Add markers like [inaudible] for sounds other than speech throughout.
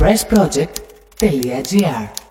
pressproject.gr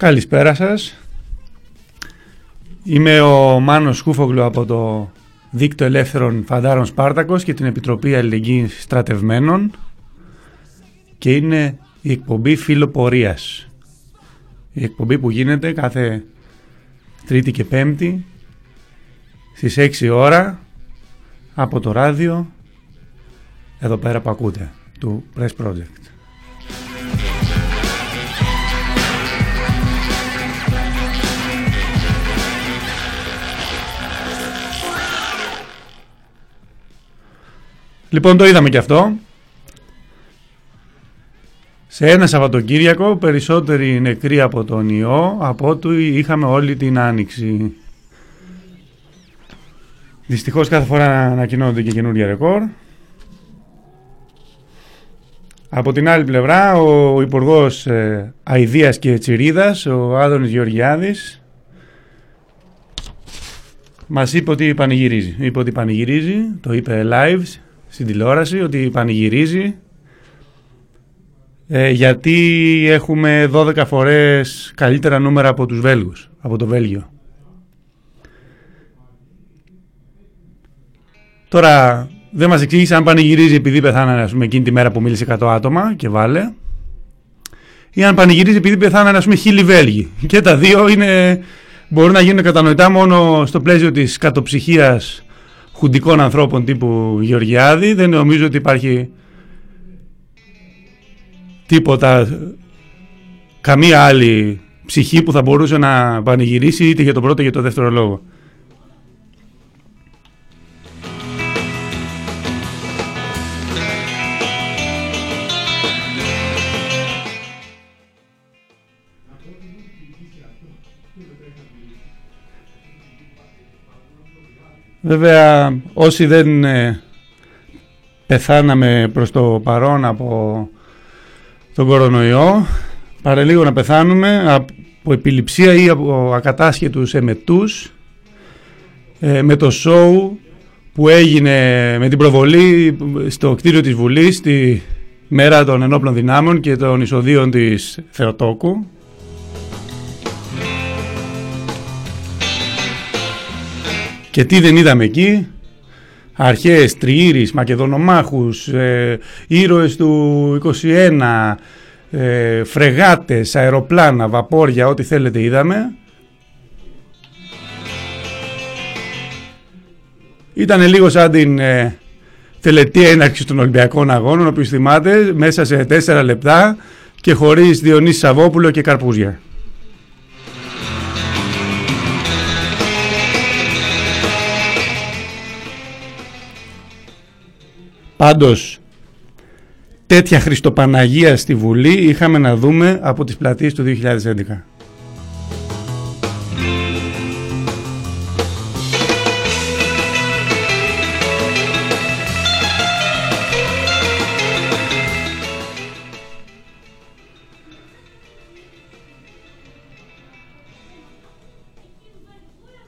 Καλησπέρα σας. Είμαι ο Μάνος Σκούφογλου από το Δίκτυο Ελεύθερων Φαντάρων Σπάρτακος και την Επιτροπή Αλληλεγγύης Στρατευμένων και είναι η εκπομπή Φιλοπορίας. Η εκπομπή που γίνεται κάθε Τρίτη και Πέμπτη στις 6 ώρα από το ράδιο εδώ πέρα που ακούτε του Press Project. Λοιπόν, το είδαμε και αυτό. Σε ένα Σαββατοκύριακο περισσότεροι νεκροί από τον ιό από ό,τι είχαμε όλη την άνοιξη. Δυστυχώς κάθε φορά ανακοινώνονται και καινούργια ρεκόρ. Από την άλλη πλευρά ο Υπουργός ε, Αηδίας και Τσιρίδας, ο Άδωνης Γεωργιάδης, μας είπε ότι πανηγυρίζει. Είπε ότι πανηγυρίζει, το είπε live στην τηλεόραση ότι πανηγυρίζει ε, γιατί έχουμε 12 φορές καλύτερα νούμερα από τους Βέλγους, από το Βέλγιο. Τώρα δεν μας εξήγησε αν πανηγυρίζει επειδή πεθάνανε ας πούμε, εκείνη τη μέρα που μίλησε 100 άτομα και βάλε ή αν πανηγυρίζει επειδή πεθάνανε ας πούμε χίλιοι Βέλγοι. Και τα δύο είναι, μπορούν να γίνουν κατανοητά μόνο στο πλαίσιο της κατοψυχίας χουντικών ανθρώπων τύπου Γεωργιάδη. Δεν νομίζω ότι υπάρχει τίποτα, καμία άλλη ψυχή που θα μπορούσε να πανηγυρίσει είτε για τον πρώτο είτε για τον δεύτερο λόγο. Βέβαια όσοι δεν ε, πεθάναμε προς το παρόν από τον κορονοϊό παραλίγο να πεθάνουμε από επιληψία ή από ακατάσχετους εμετούς ε, με το σοου που έγινε με την προβολή στο κτίριο της Βουλής τη μέρα των ενόπλων δυνάμεων και των εισοδείων της Θεοτόκου Και τι δεν είδαμε εκεί; Αρχές, τριήρης, μακεδονομάχους, ε, ήρωες του 21, ε, φρεγάτες, αεροπλάνα, βαπόρια, ό,τι θέλετε είδαμε. Ήταν λίγο σαν την ε, τελετή έναρξης των Ολυμπιακών Αγώνων, όπως θυμάται, μέσα σε τέσσερα λεπτά και χωρίς Διονύσης Σαββόπουλο και Καρπούζια. Πάντως τέτοια Χριστοπαναγία στη Βουλή είχαμε να δούμε από τις πλατείες του 2011.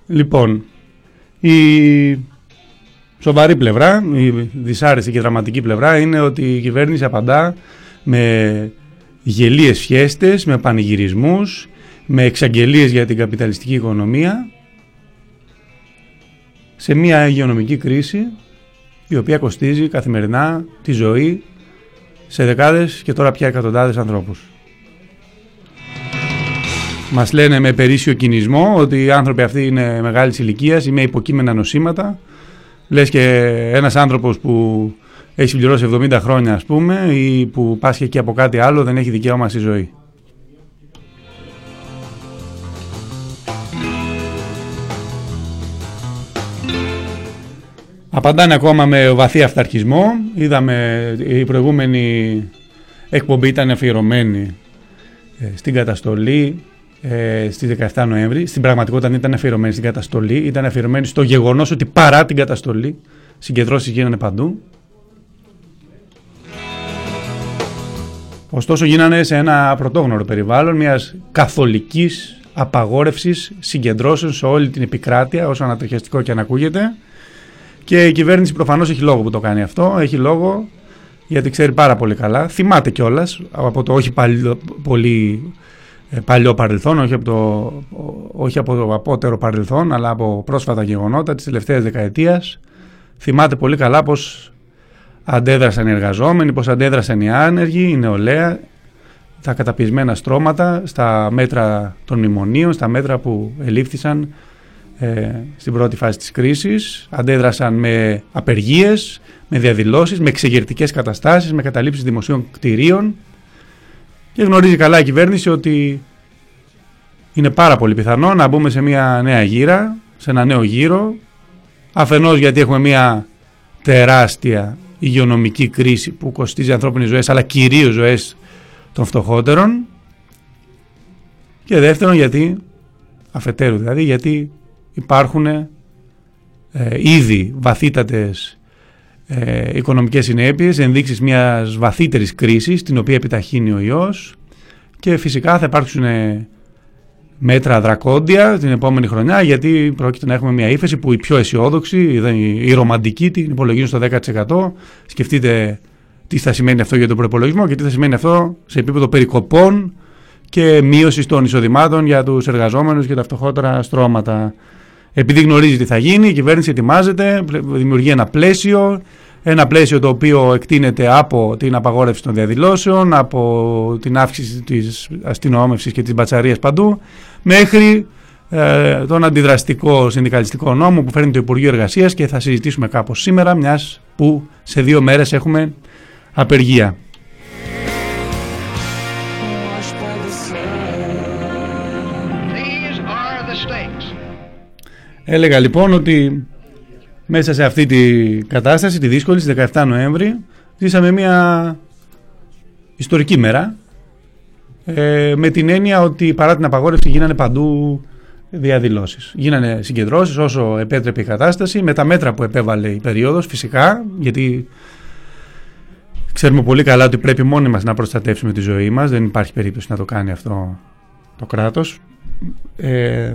Λοιπόν, η σοβαρή πλευρά, η δυσάρεστη και δραματική πλευρά είναι ότι η κυβέρνηση απαντά με γελίες φιέστες, με πανηγυρισμούς, με εξαγγελίες για την καπιταλιστική οικονομία σε μια υγειονομική κρίση η οποία κοστίζει καθημερινά τη ζωή σε δεκάδες και τώρα πια εκατοντάδες ανθρώπους. Μας λένε με περίσσιο κινησμό ότι οι άνθρωποι αυτοί είναι μεγάλης ηλικίας ή με υποκείμενα νοσήματα Λες και ένας άνθρωπος που έχει συμπληρώσει 70 χρόνια ας πούμε ή που πάσχει εκεί από κάτι άλλο δεν έχει δικαίωμα στη ζωή. Απαντάνε ακόμα με βαθύ αυταρχισμό. Είδαμε η προηγούμενη εκπομπή ήταν αφιερωμένη ε, στην καταστολή ε, στις 17 Νοέμβρη. Στην πραγματικότητα δεν ήταν αφιερωμένη στην καταστολή, ήταν αφιερωμένη στο γεγονός ότι παρά την καταστολή συγκεντρώσεις γίνανε παντού. Ωστόσο γίνανε σε ένα πρωτόγνωρο περιβάλλον μιας καθολικής απαγόρευσης συγκεντρώσεων σε όλη την επικράτεια, όσο ανατριχιαστικό και αν ακούγεται. Και η κυβέρνηση προφανώς έχει λόγο που το κάνει αυτό. Έχει λόγο γιατί ξέρει πάρα πολύ καλά. Θυμάται κιόλας από το όχι πάλι, πολύ ε, παλιό παρελθόν, όχι από, το, όχι από το απότερο παρελθόν, αλλά από πρόσφατα γεγονότα της τελευταίας δεκαετίας. Θυμάται πολύ καλά πώς αντέδρασαν οι εργαζόμενοι, πώς αντέδρασαν οι άνεργοι, η νεολαία, τα καταπιεσμένα στρώματα, στα μέτρα των μνημονίων, στα μέτρα που ελήφθησαν ε, στην πρώτη φάση της κρίσης. Αντέδρασαν με απεργίες, με διαδηλώσεις, με εξεγερτικές καταστάσεις, με καταλήψεις δημοσίων κτηρίων και γνωρίζει καλά η κυβέρνηση ότι είναι πάρα πολύ πιθανό να μπούμε σε μια νέα γύρα, σε ένα νέο γύρο. Αφενός γιατί έχουμε μια τεράστια υγειονομική κρίση που κοστίζει ανθρώπινες ζωές αλλά κυρίως ζωές των φτωχότερων. Και δεύτερον γιατί, αφετέρου δηλαδή, γιατί υπάρχουν ε, ήδη βαθύτατες ε, οικονομικές συνέπειες, ενδείξεις μιας βαθύτερης κρίσης, την οποία επιταχύνει ο ιός και φυσικά θα υπάρξουν ε, μέτρα δρακόντια την επόμενη χρονιά γιατί πρόκειται να έχουμε μια ύφεση που η πιο αισιόδοξη, η ρομαντική την υπολογίζουν στο 10%. Σκεφτείτε τι θα σημαίνει αυτό για τον προπολογισμό και τι θα σημαίνει αυτό σε επίπεδο περικοπών και μείωσης των εισοδημάτων για τους εργαζόμενους και τα φτωχότερα στρώματα. Επειδή γνωρίζει τι θα γίνει, η κυβέρνηση ετοιμάζεται, δημιουργεί ένα πλαίσιο, ένα πλαίσιο το οποίο εκτείνεται από την απαγόρευση των διαδηλώσεων, από την αύξηση της αστυνόμευσης και της μπατσαρίας παντού, μέχρι ε, τον αντιδραστικό συνδικαλιστικό νόμο που φέρνει το Υπουργείο Εργασίας και θα συζητήσουμε κάπως σήμερα, μιας που σε δύο μέρες έχουμε απεργία. Έλεγα λοιπόν ότι μέσα σε αυτή τη κατάσταση, τη δύσκολη, στις 17 Νοέμβρη, ζήσαμε μια ιστορική μέρα ε, με την έννοια ότι παρά την απαγόρευση γίνανε παντού διαδηλώσεις. Γίνανε συγκεντρώσεις όσο επέτρεπε η κατάσταση με τα μέτρα που επέβαλε η περίοδος φυσικά γιατί ξέρουμε πολύ καλά ότι πρέπει μόνοι μας να προστατεύσουμε τη ζωή μας δεν υπάρχει περίπτωση να το κάνει αυτό το κράτος. Ε,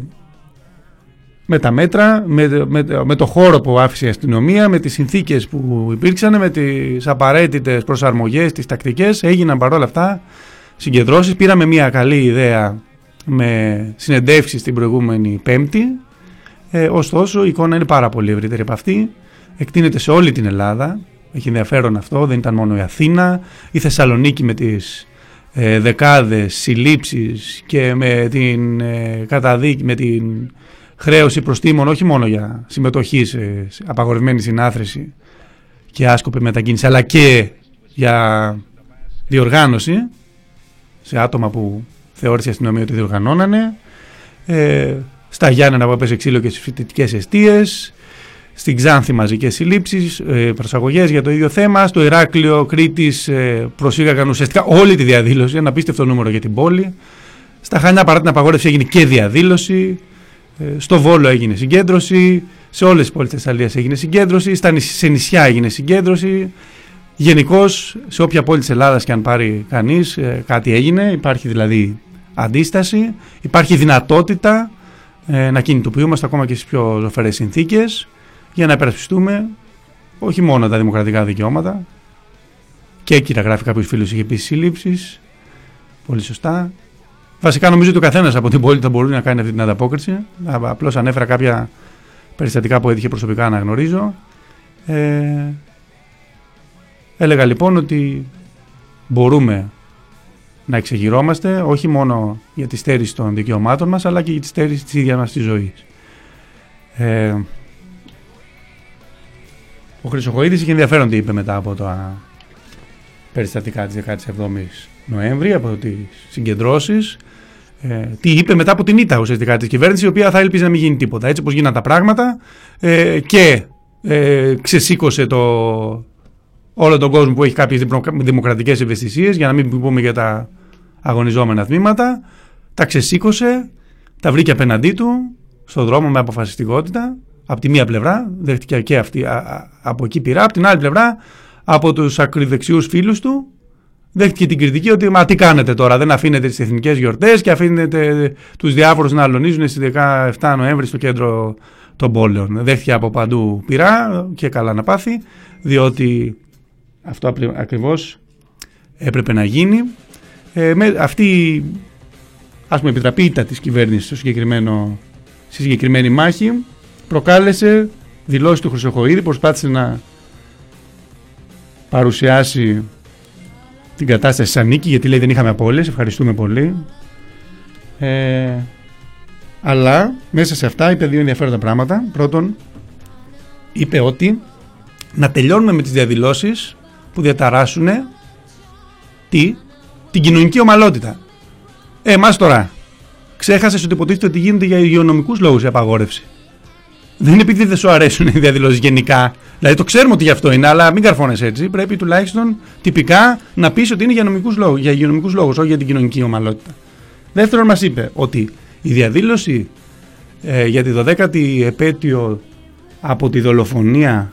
με τα μέτρα, με, με, με το χώρο που άφησε η αστυνομία, με τις συνθήκες που υπήρξαν, με τις απαραίτητες προσαρμογές, τις τακτικές, έγιναν παρόλα αυτά συγκεντρώσεις. Πήραμε μια καλή ιδέα με συνεντεύξεις την προηγούμενη Πέμπτη, ε, ωστόσο η εικόνα είναι πάρα πολύ ευρύτερη από αυτή, εκτείνεται σε όλη την Ελλάδα, έχει ενδιαφέρον αυτό, δεν ήταν μόνο η Αθήνα, η Θεσσαλονίκη με τις ε, δεκάδες συλλήψεις και με την ε, καταδίκη, με την χρέωση προστήμων όχι μόνο για συμμετοχής σε απαγορευμένη συνάθρηση και άσκοπη μετακίνηση, αλλά και για διοργάνωση σε άτομα που θεώρησε η αστυνομία ότι διοργανώνανε. Ε, στα Γιάννενα που έπαιζε ξύλο και στις φοιτητικές αιστείες. Στην Ξάνθη μαζικές συλλήψεις, ε, προσαγωγές για το ίδιο θέμα. Στο Ηράκλειο Κρήτης ε, προσήγαγαν ουσιαστικά όλη τη διαδήλωση. Ένα απίστευτο νούμερο για την πόλη. Στα Χανιά παρά την απαγόρευση έγινε και διαδήλωση. Ε, στο Βόλο έγινε συγκέντρωση, σε όλες τις πόλεις της Θεσσαλίας έγινε συγκέντρωση, στα, σε νησιά έγινε συγκέντρωση. Γενικώς, σε όποια πόλη της Ελλάδας και αν πάρει κανείς, ε, κάτι έγινε. Υπάρχει δηλαδή αντίσταση, υπάρχει δυνατότητα ε, να κινητοποιούμαστε ακόμα και στις πιο ζωφερές συνθήκες για να υπερασπιστούμε όχι μόνο τα δημοκρατικά δικαιώματα. Και εκεί γράφει κάποιο φίλο είχε πει σύλληψει. Πολύ σωστά. Βασικά νομίζω ότι ο καθένας από την πόλη θα μπορεί να κάνει αυτή την ανταπόκριση. Απλώς ανέφερα κάποια περιστατικά που έτυχε προσωπικά να γνωρίζω. Ε, έλεγα λοιπόν ότι μπορούμε να εξεγυρώμαστε όχι μόνο για τη στέρηση των δικαιωμάτων μας αλλά και για τη στέρηση της ίδιας μας της ζωής. Ε, ο Χρυσοχοίδης είχε ενδιαφέρον τι είπε μετά από τα περιστατικά της 17ης Νοέμβρη, από τις συγκεντρώσεις ε, τι είπε μετά από την ήττα ουσιαστικά της κυβέρνησης, η οποία θα έλπιζε να μην γίνει τίποτα. Έτσι όπως γίνανε τα πράγματα ε, και ε, ξεσήκωσε το, όλο τον κόσμο που έχει κάποιες δημοκρατικές ευαισθησίες, για να μην πούμε για τα αγωνιζόμενα τμήματα. Τα ξεσήκωσε, τα βρήκε απέναντί του στον δρόμο με αποφασιστικότητα. Από τη μία πλευρά, δέχτηκε και αυτή από εκεί πειρά. Από την άλλη πλευρά, από τους ακριδεξιούς φίλους του, δέχτηκε την κριτική ότι μα τι κάνετε τώρα, δεν αφήνετε τις εθνικές γιορτές και αφήνετε τους διάφορους να αλωνίζουν στις 17 Νοέμβρη στο κέντρο των πόλεων. Δέχτηκε από παντού πειρά και καλά να πάθει, διότι αυτό ακριβώς έπρεπε να γίνει. Ε, με αυτή ας πούμε επιτραπήτα της κυβέρνησης στο συγκεκριμένο, στη συγκεκριμένη μάχη προκάλεσε δηλώσεις του Χρυσοχοίδη, προσπάθησε να παρουσιάσει την κατάσταση σαν νίκη γιατί λέει δεν είχαμε απώλειες, ευχαριστούμε πολύ. Ε, αλλά μέσα σε αυτά είπε δύο ενδιαφέροντα πράγματα. Πρώτον, είπε ότι να τελειώνουμε με τις διαδηλώσεις που διαταράσσουν τι, την κοινωνική ομαλότητα. Ε, εμάς τώρα, ξέχασες ότι υποτίθεται ότι γίνεται για υγειονομικούς λόγους η απαγόρευση. Δεν είναι επειδή δεν σου αρέσουν οι διαδηλώσεις γενικά. Δηλαδή το ξέρουμε ότι γι' αυτό είναι, αλλά μην καρφώνεσαι έτσι. Πρέπει τουλάχιστον τυπικά να πεις ότι είναι για, λόγους, για υγειονομικούς λόγους, όχι για την κοινωνική ομαλότητα. Δεύτερον, μας είπε ότι η διαδήλωση ε, για τη 12η επέτειο από τη δολοφονία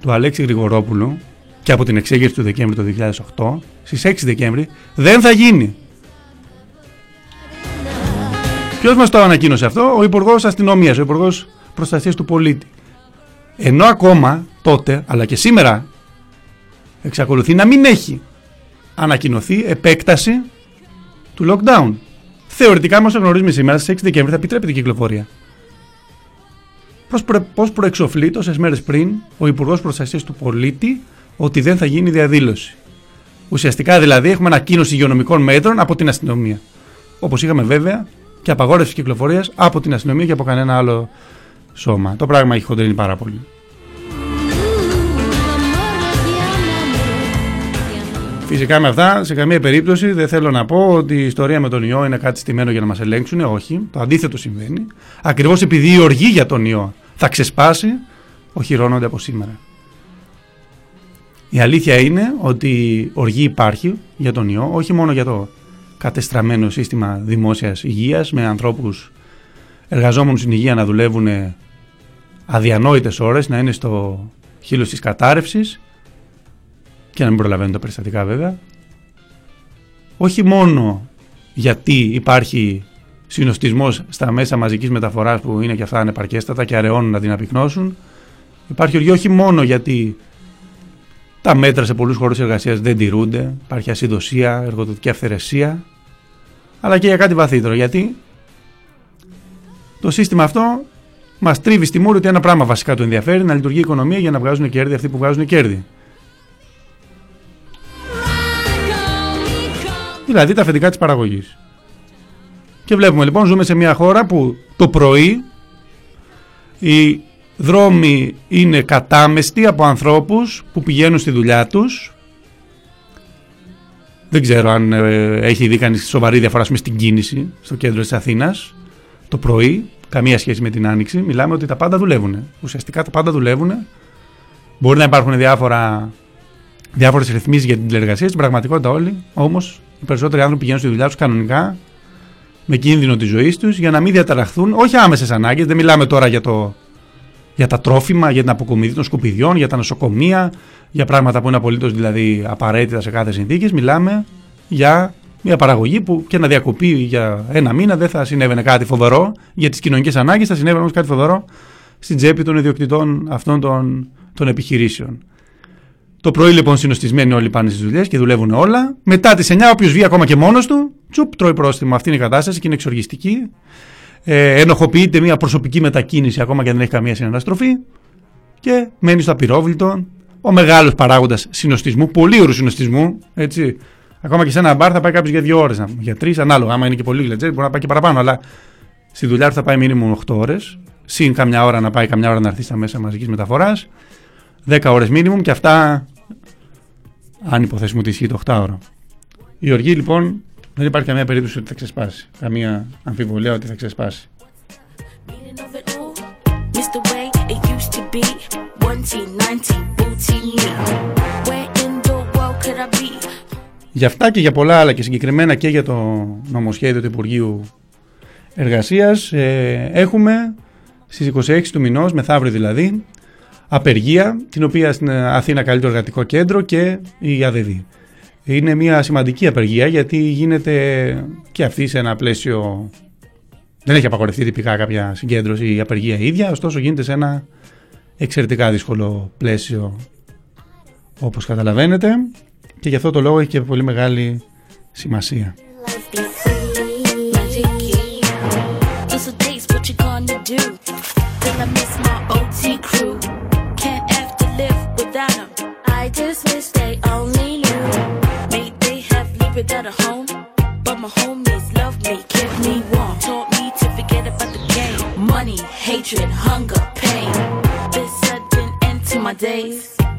του Αλέξη Γρηγορόπουλου και από την εξέγερση του Δεκέμβρη του 2008, στις 6 Δεκέμβρη, δεν θα γίνει. Ποιος μας το ανακοίνωσε αυτό, ο Υπουργός Αστυνομίας, ο Υπουργός Προστασία του Πολίτη. Ενώ ακόμα τότε, αλλά και σήμερα, εξακολουθεί να μην έχει ανακοινωθεί επέκταση του lockdown. Θεωρητικά, όσο γνωρίζουμε σήμερα, στις 6 Δεκέμβρη θα επιτρέπεται η κυκλοφορία. Πώς προεξοφλεί τόσες μέρες πριν ο Υπουργός Προστασίας του Πολίτη ότι δεν θα γίνει διαδήλωση; Ουσιαστικά δηλαδή έχουμε ανακοίνωση υγειονομικών μέτρων από την αστυνομία. Όπως είχαμε βέβαια και απαγόρευση κυκλοφορίας από την αστυνομία και από κανένα άλλο σώμα. Το πράγμα έχει χοντρίνει πάρα πολύ. Φυσικά με αυτά, σε καμία περίπτωση δεν θέλω να πω ότι η ιστορία με τον ιό είναι κάτι στημένο για να μας ελέγξουν. Όχι, το αντίθετο συμβαίνει. Ακριβώς επειδή η οργή για τον ιό θα ξεσπάσει, οχυρώνονται από σήμερα. Η αλήθεια είναι ότι οργή υπάρχει για τον ιό, όχι μόνο για το κατεστραμμένο σύστημα δημόσιας υγείας με ανθρώπους εργαζόμενους στην υγεία να δουλεύουν αδιανόητες ώρες, να είναι στο χείλος της κατάρρευσης και να μην προλαβαίνουν τα περιστατικά βέβαια. Όχι μόνο γιατί υπάρχει συνοστισμός στα μέσα μαζικής μεταφοράς που είναι και αυτά ανεπαρκέστατα και αραιώνουν να την απεικνώσουν. Υπάρχει οργή όχι μόνο γιατί τα μέτρα σε πολλούς χώρους εργασίας δεν τηρούνται, υπάρχει ασυδοσία, εργοδοτική αυθαιρεσία, αλλά και για κάτι βαθύτερο. Γιατί το σύστημα αυτό μας τρίβει στη μούρη ότι ένα πράγμα βασικά του ενδιαφέρει, να λειτουργεί η οικονομία για να βγάζουν κέρδη αυτοί που βγάζουν κέρδη. Δηλαδή τα αφεντικά της παραγωγής. Και βλέπουμε λοιπόν, ζούμε σε μια χώρα που το πρωί οι δρόμοι είναι κατάμεστοι από ανθρώπους που πηγαίνουν στη δουλειά τους. Δεν ξέρω αν ε, έχει δει κανείς σοβαρή διαφορά στην κίνηση στο κέντρο της Αθήνας το πρωί, καμία σχέση με την άνοιξη. Μιλάμε ότι τα πάντα δουλεύουν. Ουσιαστικά τα πάντα δουλεύουν. Μπορεί να υπάρχουν διάφορα διάφορες ρυθμίσεις για την τηλεργασία. Στην πραγματικότητα, όλοι όμως οι περισσότεροι άνθρωποι πηγαίνουν στη δουλειά τους κανονικά με κίνδυνο της ζωής τους για να μην διαταραχθούν, όχι άμεσες ανάγκες. Δεν μιλάμε τώρα για, το, για τα τρόφιμα, για την αποκομιδή των σκουπιδιών, για τα νοσοκομεία, για πράγματα που είναι απολύτως δηλαδή απαραίτητα σε κάθε συνθήκη. Μιλάμε για μια παραγωγή που και να διακοπεί για ένα μήνα δεν θα συνέβαινε κάτι φοβερό για τις κοινωνικές ανάγκες, θα συνέβαινε όμως κάτι φοβερό στην τσέπη των ιδιοκτητών αυτών των, των επιχειρήσεων. Το πρωί λοιπόν συνοστισμένοι όλοι πάνε στις δουλειές και δουλεύουν όλα. Μετά τις 9, όποιος βγει ακόμα και μόνος του, τσουπ, τρώει πρόστιμο. Αυτή είναι η κατάσταση και είναι εξοργιστική. Ε, ενοχοποιείται μια προσωπική μετακίνηση ακόμα και δεν έχει καμία συναναστροφή. Και μένει στο απειρόβλητο ο μεγάλος παράγοντας συνοστισμού, πολύ όρου συνοστισμού. Έτσι. Ακόμα και σε ένα μπαρ θα πάει κάποιος για δύο ώρες, για τρεις, ανάλογα. Άμα είναι και πολύ γλετζέρ, μπορεί να πάει και παραπάνω. Αλλά στη δουλειά του θα πάει μήνυμο 8 ώρες. Συν καμιά ώρα να πάει, καμιά ώρα να έρθει στα μέσα μαζικής μεταφοράς. 10 ώρες μίνιμουμ και αυτά αν υποθέσουμε ότι ισχύει το 8 ώρα. Η οργή λοιπόν δεν υπάρχει καμία περίπτωση ότι θα ξεσπάσει. Καμία αμφιβολία ότι θα ξεσπάσει. Για αυτά και για πολλά άλλα και συγκεκριμένα και για το νομοσχέδιο του Υπουργείου Εργασίας ε, έχουμε στις 26 του μηνός, μεθαύριο δηλαδή, απεργία, την οποία στην Αθήνα καλεί το εργατικό κέντρο και η ΑΔΔ. Είναι μια σημαντική απεργία γιατί γίνεται και αυτή σε ένα πλαίσιο. Δεν έχει απαγορευτεί τυπικά κάποια συγκέντρωση ή απεργία ίδια, ωστόσο γίνεται σε ένα εξαιρετικά δύσκολο πλαίσιο όπως καταλαβαίνετε και γι' αυτό το λόγο έχει και πολύ μεγάλη σημασία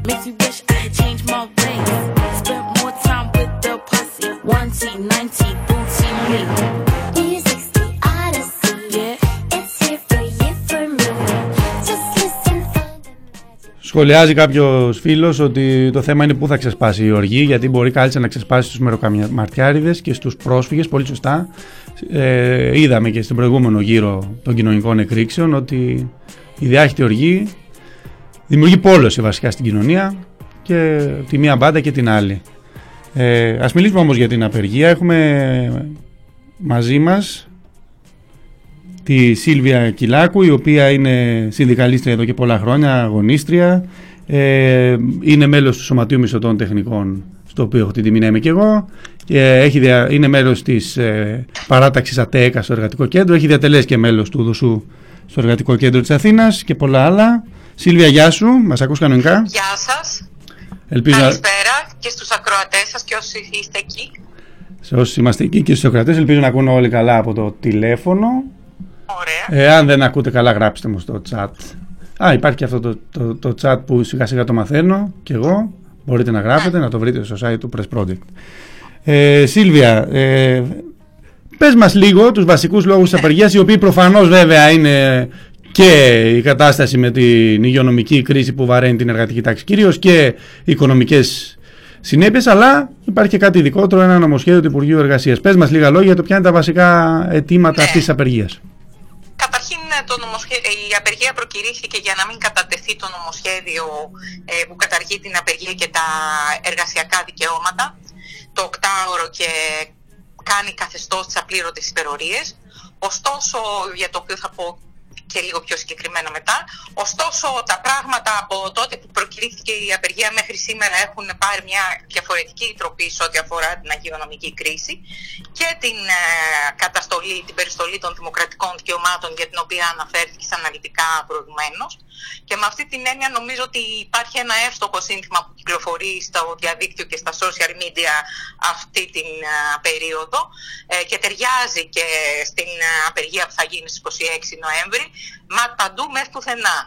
makes me wish I had changed my ways. Spent more time with the posse, one T, ninety, booty me. Σχολιάζει κάποιος φίλος ότι το θέμα είναι πού θα ξεσπάσει η οργή, γιατί μπορεί κάλλιστα να ξεσπάσει στους μεροκαμαρτιάριδε και στους πρόσφυγες. Πολύ σωστά. Ε, είδαμε και στην προηγούμενο γύρο των κοινωνικών εκρήξεων ότι η διάχυτη οργή δημιουργεί πόλωση βασικά στην κοινωνία και τη μία μπάντα και την άλλη. Ε, ας μιλήσουμε όμως για την απεργία. Έχουμε μαζί μας τη Σίλβια Κιλάκου, η οποία είναι συνδικαλίστρια εδώ και πολλά χρόνια, αγωνίστρια. Ε, είναι μέλος του Σωματείου Μισθωτών Τεχνικών, στο οποίο έχω την τιμή να είμαι και εγώ. Ε, έχει είναι μέλος της ε, παράταξης ΑΤΕΚΑ στο Εργατικό Κέντρο. Έχει διατελέσει και μέλος του ΔΟΣΟΥ στο Εργατικό Κέντρο της Αθήνας και πολλά άλλα. Σίλβια, γεια σου. Μας ακούς κανονικά; Γεια σας. Ελπίζω... Καλησπέρα και στους ακροατές σας και όσοι είστε εκεί. σε όσοι είμαστε εκεί και στους κρατές. Ελπίζω να ακούνε όλοι καλά από το τηλέφωνο. Ωραία. Εάν δεν ακούτε καλά γράψτε μου στο chat. Α, υπάρχει και αυτό το, το, το chat που σιγά σιγά το μαθαίνω και εγώ. Μπορείτε να γράφετε, να το βρείτε στο site του Press Project. Ε, Σίλβια, ε, πες μας λίγο τους βασικούς λόγους της απεργίας, οι οποίοι προφανώς βέβαια είναι και η κατάσταση με την υγειονομική κρίση που βαραίνει την εργατική τάξη κυρίως και οικονομικές συνέπειες, αλλά υπάρχει και κάτι ειδικότερο, ένα νομοσχέδιο του Υπουργείου Εργασίας. Πες μας λίγα λόγια για το ποια είναι τα βασικά αιτήματα Ναι. αυτής της απεργίας. Καταρχήν το νομοσχέ- η απεργία προκυρήθηκε για να μην κατατεθεί το νομοσχέδιο ε, που καταργεί την απεργία και τα εργασιακά δικαιώματα, το οκτάωρο και κάνει καθεστώς τις απλήρωτες υπερορίες. Ωστόσο, για το οποίο θα πω και λίγο πιο συγκεκριμένα μετά. Ωστόσο, τα πράγματα από τότε που προκυρήθηκε η απεργία μέχρι σήμερα έχουν πάρει μια διαφορετική τροπή σε ό,τι αφορά την αγιονομική κρίση και την ε, καταστολή, την περιστολή των δημοκρατικών δικαιωμάτων για την οποία αναφέρθηκε αναλυτικά προηγουμένως. Και με αυτή την έννοια νομίζω ότι υπάρχει ένα εύστοχο σύνθημα που κυκλοφορεί στο διαδίκτυο και στα social media αυτή την ε, περίοδο ε, και ταιριάζει και στην ε, απεργία που θα γίνει στις 26 Νοέμβρη μα παντού μέχρι πουθενά.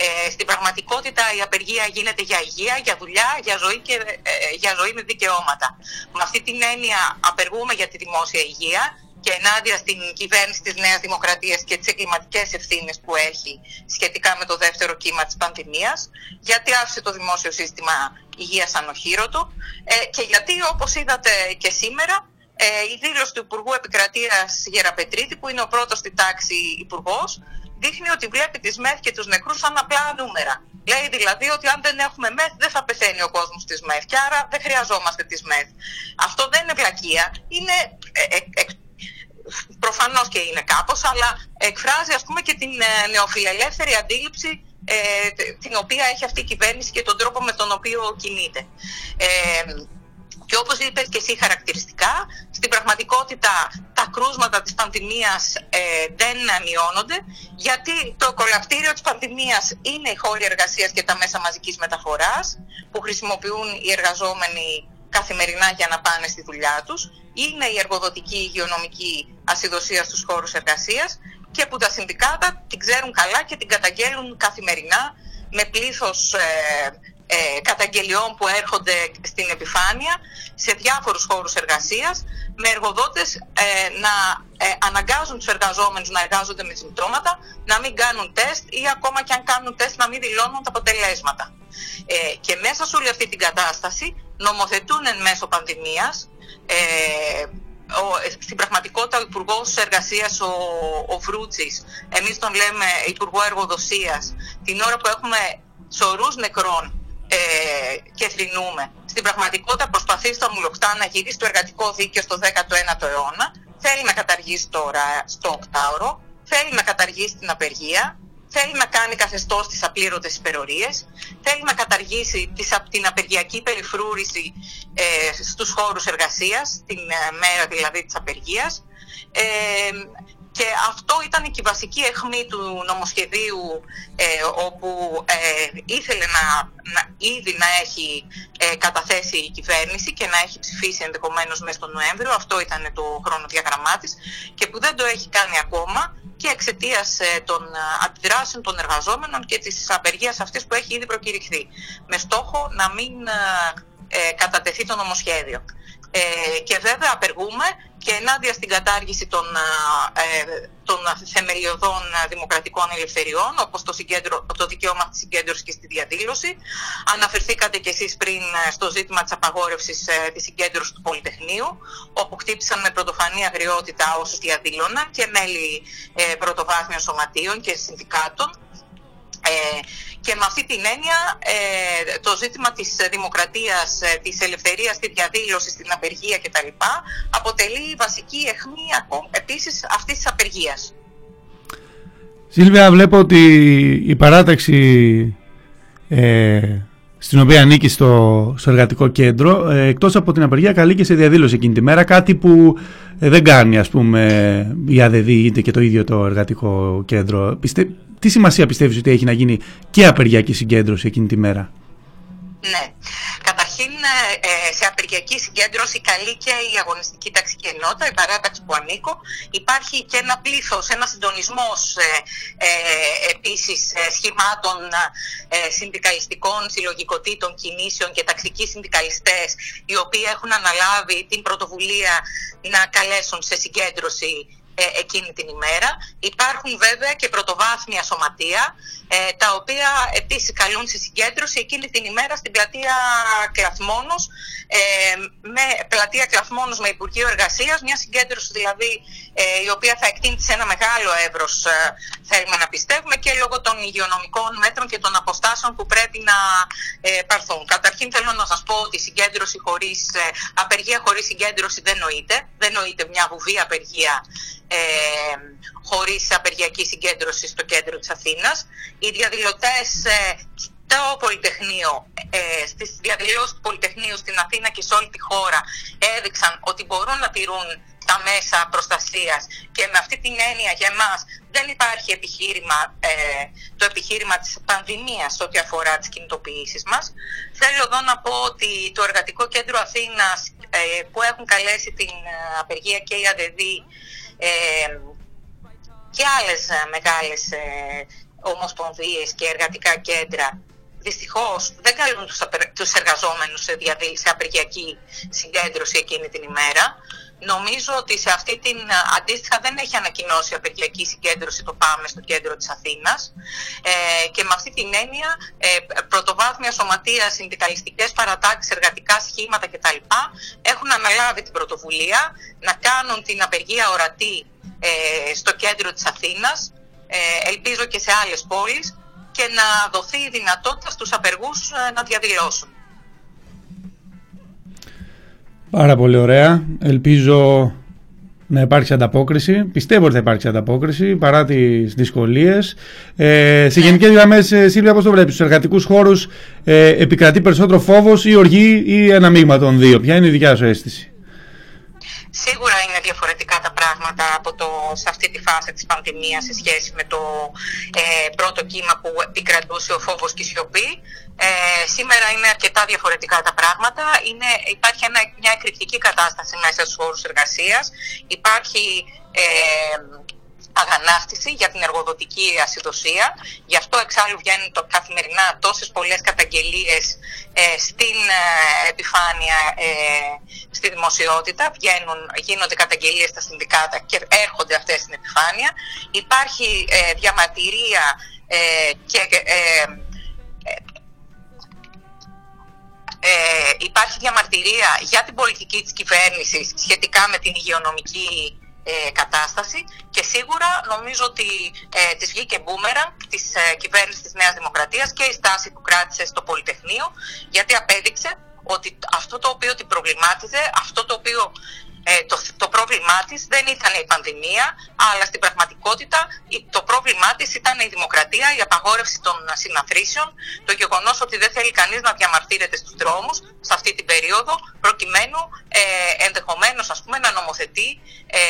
Ε, στην πραγματικότητα η απεργία γίνεται για υγεία, για δουλειά, για ζωή και ε, για ζωή με δικαιώματα. Με αυτή την έννοια απεργούμε για τη δημόσια υγεία και ενάντια στην κυβέρνηση της Νέας Δημοκρατίας και τις εγκληματικές ευθύνες που έχει σχετικά με το δεύτερο κύμα της πανδημίας, γιατί άφησε το δημόσιο σύστημα υγείας ανοχήρωτο ε, και γιατί όπως είδατε και σήμερα ε, η δήλωση του Υπουργού Επικρατείας Γεραπετρίτη που είναι ο πρώτος στη τάξη υπουργός, δείχνει ότι βλέπει τις ΜΕΘ και τους νεκρούς σαν απλά νούμερα. Λέει δηλαδή ότι αν δεν έχουμε ΜΕΘ δεν θα πεθαίνει ο κόσμος της ΜΕΘ και άρα δεν χρειαζόμαστε τις ΜΕΘ. Αυτό δεν είναι βλακεία, είναι ε, ε, ε, προφανώς και είναι κάπως, αλλά εκφράζει ας πούμε και την ε, νεοφιλελεύθερη αντίληψη ε, την οποία έχει αυτή η κυβέρνηση και τον τρόπο με τον οποίο κινείται. Ε, και όπως είπες και εσύ χαρακτηριστικά, στην πραγματικότητα τα κρούσματα της πανδημίας ε, δεν μειώνονται, γιατί το κολαπτήριο της πανδημίας είναι οι χώροι εργασίας και τα μέσα μαζικής μεταφοράς, που χρησιμοποιούν οι εργαζόμενοι καθημερινά για να πάνε στη δουλειά τους, είναι η εργοδοτική υγειονομική ασυδοσία στους χώρους εργασίας και που τα συνδικάτα την ξέρουν καλά και την καταγγέλουν καθημερινά με πλήθος ε, ε, καταγγελιών που έρχονται στην επιφάνεια σε διάφορους χώρους εργασίας με εργοδότες ε, να ε, αναγκάζουν τους εργαζόμενους να εργάζονται με συμπτώματα, να μην κάνουν τεστ ή ακόμα και αν κάνουν τεστ να μην δηλώνουν τα αποτελέσματα. Ε, και μέσα σε όλη αυτή την κατάσταση νομοθετούν εν μέσω πανδημίας ε, ο, στην πραγματικότητα ο Υπουργός Εργασίας, ο, ο Βρούτσης, εμείς τον λέμε Υπουργό Εργοδοσίας, την ώρα που έχουμε σωρούς νεκρών ε, και θρυνούμε. Στην πραγματικότητα προσπαθεί στο Αμουλοκτά να γυρίσει το εργατικό δίκαιο στο 19ο αιώνα. Θέλει να καταργήσει τώρα στο οκτάωρο, θέλει να καταργήσει την απεργία, θέλει να κάνει καθεστώς τις απλήρωτες υπερορίες, θέλει να καταργήσει τις, την απεργιακή περιφρούρηση ε, στους χώρους εργασίας, την ε, μέρα δηλαδή της απεργίας. Ε, και αυτό ήταν και η βασική αιχμή του νομοσχεδίου ε, όπου ε, ήθελε να, να, ήδη να έχει ε, καταθέσει η κυβέρνηση και να έχει ψηφίσει ενδεχομένως μέσα τον Νοέμβριο. Αυτό ήταν το χρονοδιαγραμμά της και που δεν το έχει κάνει ακόμα και εξαιτίας των αντιδράσεων των εργαζόμενων και της απεργίας αυτής που έχει ήδη προκηρυχθεί. Με στόχο να μην κατατεθεί το νομοσχέδιο. Ε, και βέβαια απεργούμε και ενάντια στην κατάργηση των, ε, των θεμελιωδών δημοκρατικών ελευθεριών όπως το, συγκέντρο, το δικαίωμα της συγκέντρωσης και στη διαδήλωση. Αναφερθήκατε κι εσείς πριν στο ζήτημα της απαγόρευσης ε, της συγκέντρωσης του Πολυτεχνείου όπου χτύπησαν με πρωτοφανή αγριότητα όσους διαδήλωναν και μέλη ε, πρωτοβάθμιων σωματείων και συνδικάτων. Ε, και με αυτή την έννοια ε, το ζήτημα της δημοκρατίας, ε, της ελευθερίας στη διαδήλωση, στην απεργία κτλ. αποτελεί βασική αιχμή επίσης αυτής της απεργίας. Σίλβια, βλέπω ότι η παράταξη ε, στην οποία ανήκει στο, στο εργατικό κέντρο, ε, εκτός από την απεργία καλεί και σε διαδήλωση εκείνη τη μέρα, κάτι που ε, δεν κάνει ας πούμε η ΑΔΔ είτε και το ίδιο το εργατικό κέντρο. Πιστε, τι σημασία πιστεύεις ότι έχει να γίνει και απεργιακή συγκέντρωση εκείνη τη μέρα; Ναι. Καταρχήν Καταρχήν, ε, σε απεργιακή συγκέντρωση καλή και η αγωνιστική ταξική ενότητα, η παράταξη που ανήκω. Υπάρχει και ένα πλήθος, ένα συντονισμός ε, ε, επίσης σχημάτων συνδικαλιστικών συλλογικοτήτων, κινήσεων και ταξικοί συνδικαλιστές, οι οποίοι έχουν αναλάβει την πρωτοβουλία να καλέσουν σε συγκέντρωση ε, εκείνη την ημέρα. Υπάρχουν βέβαια και πρωτοβάθμια σωματεία, ε, τα οποία επίσης καλούν σε συγκέντρωση εκείνη την ημέρα στην πλατεία Κλαθμόνος, ε, με πλατεία Κλαθμόνος με Υπουργείο Εργασίας, μια συγκέντρωση δηλαδή η οποία θα εκτείνει σε ένα μεγάλο εύρος, θέλουμε να πιστεύουμε, και λόγω των υγειονομικών μέτρων και των αποστάσεων που πρέπει να πάρθουν. Καταρχήν θέλω να σας πω ότι η συγκέντρωση χωρίς, απεργία χωρίς συγκέντρωση δεν νοείται. Δεν νοείται μια βουβή απεργία ε, χωρίς απεργιακή συγκέντρωση στο κέντρο της Αθήνας. Οι διαδηλωτές ε, στο Πολυτεχνείο, ε, στις διαδηλώσεις του Πολυτεχνείου στην Αθήνα και σε όλη τη χώρα έδειξαν ότι μπορούν να τηρούν τα μέσα προστασίας και με αυτή την έννοια για εμάς δεν υπάρχει επιχείρημα, ε, το επιχείρημα της πανδημίας ό,τι αφορά τις κινητοποιήσεις μας. Θέλω εδώ να πω ότι το Εργατικό Κέντρο Αθήνας ε, που έχουν καλέσει την ε, απεργία και η ΑΔΔ και άλλες μεγάλες ομοσπονδίες και εργατικά κέντρα δυστυχώς δεν καλούν τους, τους εργαζόμενους σε, σε απεργιακή συγκέντρωση εκείνη την ημέρα. Νομίζω ότι σε αυτή την αντίστοιχα δεν έχει ανακοινώσει απεργιακή συγκέντρωση το ΠΑΜΕ στο κέντρο της Αθήνας ε, και με αυτή την έννοια ε, πρωτοβάθμια σωματεία, συνδικαλιστικές παρατάξεις, εργατικά σχήματα κτλ. έχουν αναλάβει την πρωτοβουλία να κάνουν την απεργία ορατή ε, στο κέντρο της Αθήνας, ε, ελπίζω και σε άλλες πόλεις και να δοθεί η δυνατότητα στους απεργούς ε, να διαδηλώσουν. Πάρα πολύ ωραία. Ελπίζω να υπάρξει ανταπόκριση. Πιστεύω ότι θα υπάρξει ανταπόκριση παρά τις δυσκολίες. Ε, σε γενικές γραμμές, ε, Σίλβια, πώς το βλέπεις, στους εργατικούς χώρους ε, επικρατεί περισσότερο φόβος ή οργή ή ένα μείγμα των δύο; Ποια είναι η δικιά σου αίσθηση; Σίγουρα είναι διαφορετικά τα πράγματα από το, σε αυτή τη φάση της πανδημίας σε σχέση με το ε, πρώτο κύμα που επικρατούσε ο φόβος και η σιωπή. Ε, σήμερα είναι αρκετά διαφορετικά τα πράγματα. Είναι, υπάρχει ένα, μια εκρηκτική κατάσταση μέσα στους όρους εργασίας. Υπάρχει ε, αγανάκτηση για την εργοδοτική ασυδοσία. Γι' αυτό εξάλλου βγαίνουν το, καθημερινά τόσες πολλές καταγγελίες ε, στην ε, επιφάνεια, ε, στη δημοσιότητα. Βγαίνουν, γίνονται καταγγελίες στα συνδικάτα και έρχονται αυτές στην επιφάνεια. Υπάρχει διαμαρτυρία και ε, υπάρχει διαμαρτυρία για την πολιτική της κυβέρνησης σχετικά με την υγειονομική ε, κατάσταση και σίγουρα νομίζω ότι ε, της βγήκε μπούμερα της ε, κυβέρνησης της Νέας Δημοκρατίας και η στάση που κράτησε στο Πολυτεχνείο γιατί απέδειξε ότι αυτό το οποίο την προβλημάτιζε, αυτό το οποίο ε, το, το πρόβλημά της δεν ήταν η πανδημία, αλλά στην πραγματικότητα το πρόβλημά της ήταν η δημοκρατία, η απαγόρευση των συναθρήσεων, το γεγονός ότι δεν θέλει κανείς να διαμαρτύρεται στους δρόμους σε αυτή την περίοδο, προκειμένου ε, ενδεχομένως ας πούμε, να νομοθετεί ε,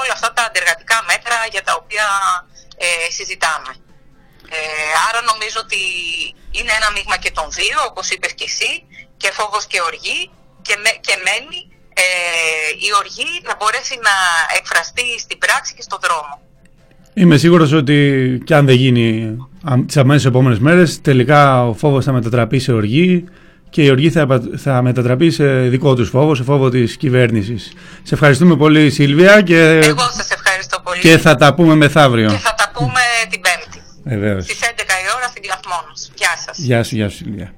όλα αυτά τα αντεργατικά μέτρα για τα οποία ε, συζητάμε. Ε, άρα νομίζω ότι είναι ένα μείγμα και των δύο, όπως είπες και εσύ, και φόβος και οργή και, με, και μένει ε, η οργή να μπορέσει να εκφραστεί στην πράξη και στον δρόμο. Είμαι σίγουρος ότι και αν δεν γίνει τις αμέσως επόμενες μέρες, τελικά ο φόβος θα μετατραπεί σε οργή και η οργή θα, θα μετατραπεί σε δικό τους φόβο, σε φόβο της κυβέρνησης. Σε ευχαριστούμε πολύ Σίλβια και... Εγώ σας ευχαριστώ πολύ. Και θα τα πούμε μεθαύριο. Και θα τα πούμε την Πέμπτη. Βεβαίως. Στις 11 η ώρα στην Κλαθμόνος. Γεια σας. Γεια σου, γεια σου Σίλβια.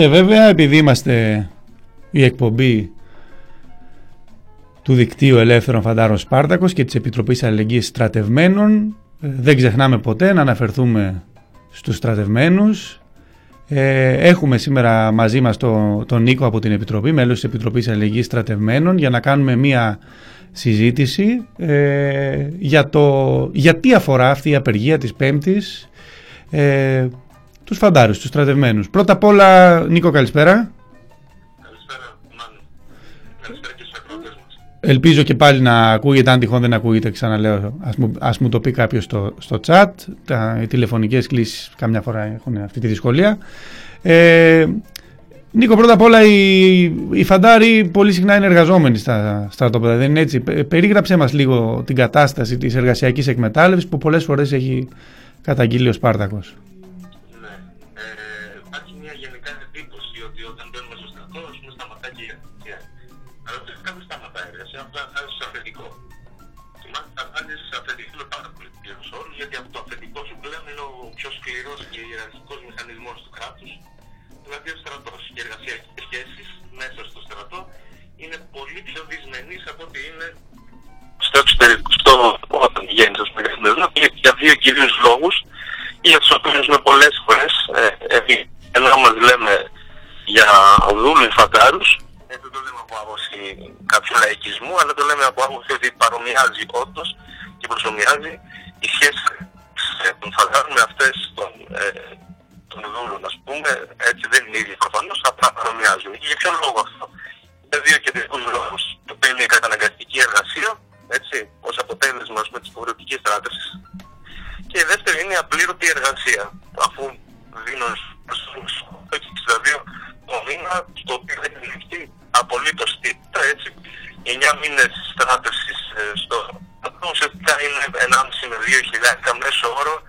Και βέβαια επειδή είμαστε η εκπομπή του Δικτύου Ελεύθερων Φαντάρων Σπάρτακος και της Επιτροπής Αλληλεγγύης Στρατευμένων ε, δεν ξεχνάμε ποτέ να αναφερθούμε στους στρατευμένους. Ε, έχουμε σήμερα μαζί μας το, τον Νίκο από την Επιτροπή, μέλος της Επιτροπής Αλληλεγγύης Στρατευμένων, για να κάνουμε μία συζήτηση ε, για το γιατί αφορά αυτή η απεργία της Πέμπτης ε, τους φαντάρους, τους στρατευμένους. Πρώτα απ' όλα, Νίκο καλησπέρα. Ελπίζω και πάλι να ακούγεται, αν τυχόν δεν ακούγεται, ξαναλέω, ας μου, ας μου το πει κάποιος στο, στο chat. Τα, οι τηλεφωνικές κλήσεις καμιά φορά έχουν αυτή τη δυσκολία. Ε, Νίκο, πρώτα απ' όλα οι, οι φαντάροι πολύ συχνά είναι εργαζόμενοι στα στρατόπεδα, δεν είναι έτσι; Περίγραψε μας λίγο την κατάσταση της εργασιακής εκμετάλλευσης που πολλές φορές έχει καταγγείλει ο Σπάρτακος. Κυρίους λόγους για τους οποίους με πολλές φορές ε, ενώ μας λέμε για δούλους φαντάρους ε, δεν το λέμε από άποψη κάποιου λαϊκισμού αλλά το λέμε από άποψη ότι παρομοιάζει όντως και προσωμιάζει η σχέση των φαντάρων με αυτές των, ε, των δούλων ας πούμε. Έτσι δεν είναι ίδια προφανώς απλά παρομοιάζουν. Και για ποιον λόγο αυτό; Για δύο και τρεις λόγους. Το οποίο είναι η καταναγκαστική εργασία έτσι, ως αποτέλεσμα με της υποχρεωτικής στράτευσης και η δεύτερη είναι η απλήρωτη εργασία. Αφού δίνω το 62 το μήνα, το οποίο δεν έχει απολύτως τίποτα, έτσι. 9 μήνες στράτευσης ε, στο αυτό ουσιαστικά είναι 1,5 με 2 χιλιάρικα μέσο όρο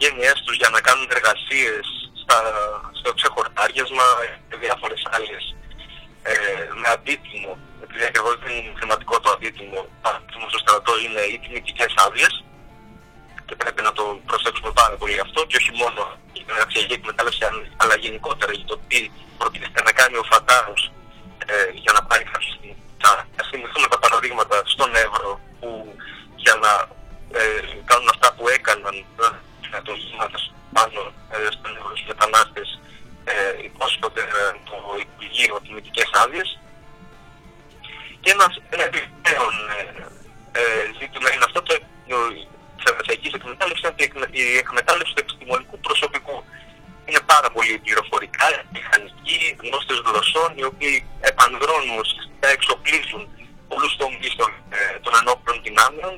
οικογένειές τους για να κάνουν εργασίες στα, στο ξεχορτάριασμα και διάφορες άλλες ε, με αντίτιμο, επειδή ακριβώς δεν είναι θεματικό το αντίτιμο, αντίτιμο στο στρατό είναι οι τιμητικές άδειες και πρέπει να το προσέξουμε πάρα πολύ αυτό και όχι μόνο για την αξιακή εκμετάλλευση αλλά γενικότερα για το τι προτείνεται να κάνει ο Φαντάρος ε, για να πάρει κάποια στιγμή. Να θυμηθούμε τα παραδείγματα στον Εύρο που για να ε, κάνουν αυτά που έκαναν ε, το πάνω ε, στον Εύρο στους μετανάστες ε, υπόσχονται ε, το Υπουργείο τιμητικές άδειες και ένα, ένα επιπλέον ε, ε, ζήτημα είναι αυτό το τη εργασιακή εκμετάλλευση η εκμετάλλευση του επιστημονικού προσωπικού. Είναι πάρα πολύ πληροφορικά, μηχανικοί, γνώστες γλωσσών, οι οποίοι επανδρώνουν, ουσιαστικά εξοπλίζουν πολλού τομείς των, ε, των ενόπλων δυνάμεων,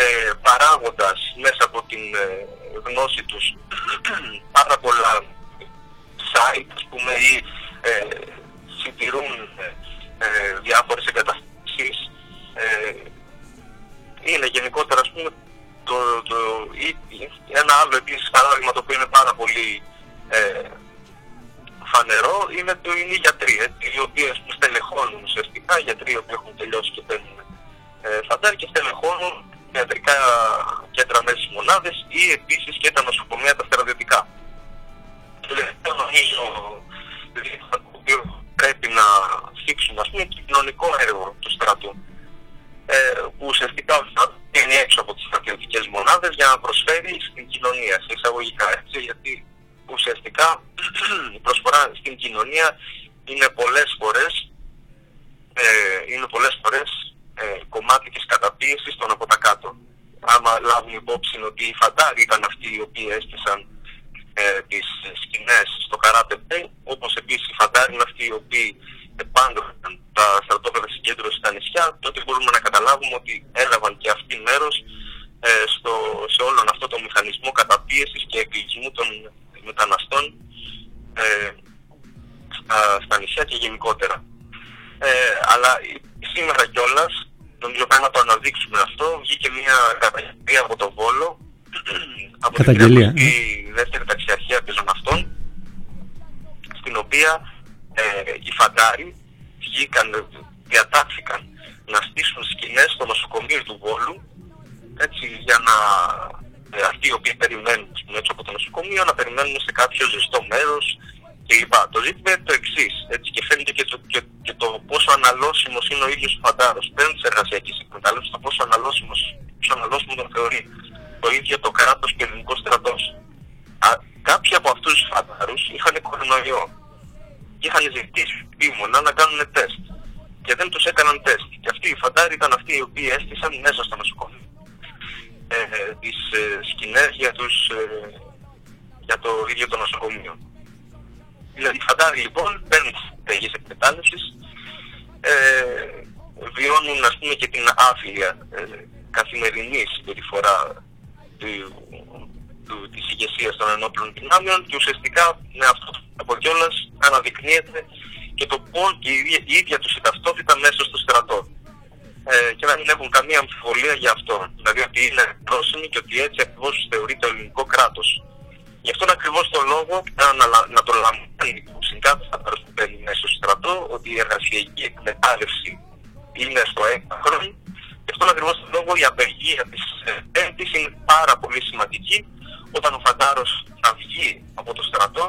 ε, παράγοντας μέσα από την ε, γνώση τους [clears throat] πάρα πολλά site, ας πούμε, ή ε, συντηρούν ε, ε διάφορες εγκαταστάσεις. Ε, είναι γενικότερα, ας πούμε, το, το, ένα άλλο επίσης παράδειγμα το οποίο είναι πάρα πολύ ε, φανερό είναι, το, είναι οι γιατροί, οι οποίοι στελεχώνουν ουσιαστικά, γιατροί οι οποίοι έχουν τελειώσει και παίρνουν ε, φαντάρι και στελεχώνουν ιατρικά κέντρα μέσα στις μονάδες ή επίσης και τα νοσοκομεία τα στρατιωτικά. Το τελευταίο νομίζω το οποίο πρέπει να θίξουμε ας πούμε κοινωνικό έργο του στρατού ε, που ουσιαστικά είναι έξω από τις στρατιωτικές μονάδες για να προσφέρει στην κοινωνία, σε εισαγωγικά έτσι, γιατί ουσιαστικά η προσφορά στην κοινωνία είναι πολλές φορές, ε, είναι πολλές φορές ε, κομμάτι της καταπίεσης των από τα κάτω. Άμα λάβουμε υπόψη ότι οι φαντάροι ήταν αυτοί οι οποίοι έστησαν ε, τις σκηνές στο Καράτε όπως επίσης οι φαντάροι είναι αυτοί οι οποίοι επάντρωσαν τα στρατόπεδα συγκέντρωσης στα νησιά, τότε μπορούμε να καταλάβουμε ότι έλαβαν και αυτοί μέρος ε, στο, σε όλον αυτό το μηχανισμό καταπίεσης και εκκλησμού των μεταναστών ε, στα, στα νησιά και γενικότερα. Ε, αλλά σήμερα κιόλας, νομίζω πρέπει να το αναδείξουμε αυτό, βγήκε μια καταγγελία από το Βόλο [clears throat] από καταγγελία. τη δεύτερη ταξιαρχία των αυτών, στην οποία ε, οι φαντάροι βγήκαν, διατάχθηκαν να στήσουν σκηνές στο νοσοκομείο του Βόλου έτσι, για να ε, αυτοί οι οποίοι περιμένουν πούμε, έτσι, από το νοσοκομείο να περιμένουν σε κάποιο ζεστό μέρος κλπ. Το ζήτημα είναι το εξής. Και φαίνεται και το, και, και το πόσο αναλώσιμος είναι ο ίδιος ο φαντάρος πέραν τη εργασιακή εκμετάλλευση, το πόσο αναλώσιμο, πόσο αναλώσιμο τον θεωρεί το ίδιο το κράτος και ο ελληνικός στρατός. Κάποιοι από αυτούς τους φαντάρους είχαν κορονοϊό και είχαν ζητήσει επίμονα να κάνουν τεστ. Και δεν τους έκαναν τεστ. Και αυτοί οι φαντάροι ήταν αυτοί οι οποίοι έστησαν μέσα στο νοσοκομείο ε, τις ε, σκηνές για, ε, για το ίδιο το νοσοκομείο. Δηλαδή, οι φαντάροι λοιπόν παίρνουν τις στρατηγικέ εκμετάλλευσης, ε, βιώνουν ας πούμε και την άφηλια ε, καθημερινή συμπεριφορά του, του, της ηγεσίας των ενόπλων δυνάμεων και ουσιαστικά με αυτό από κιόλας αναδεικνύεται και το πώς και η ίδια, η ίδια τους η ταυτότητα μέσα στο στρατό. Ε, και να μην έχουν καμία αμφιβολία για αυτό. Δηλαδή ότι είναι πρόσημοι και ότι έτσι ακριβώς θεωρεί το ελληνικό κράτος. Γι' αυτόν ακριβώς τον λόγο να, να, να το λαμβάνει υπόψη κάθε που μπαίνει μέσα στο στρατό, ότι η εργασιακή εκμετάλλευση είναι στο έκταχρον. Γι' αυτόν ακριβώς τον λόγο η απεργία της Πέμπτης είναι πάρα πολύ σημαντική όταν ο Φαντάρος θα βγει από το στρατό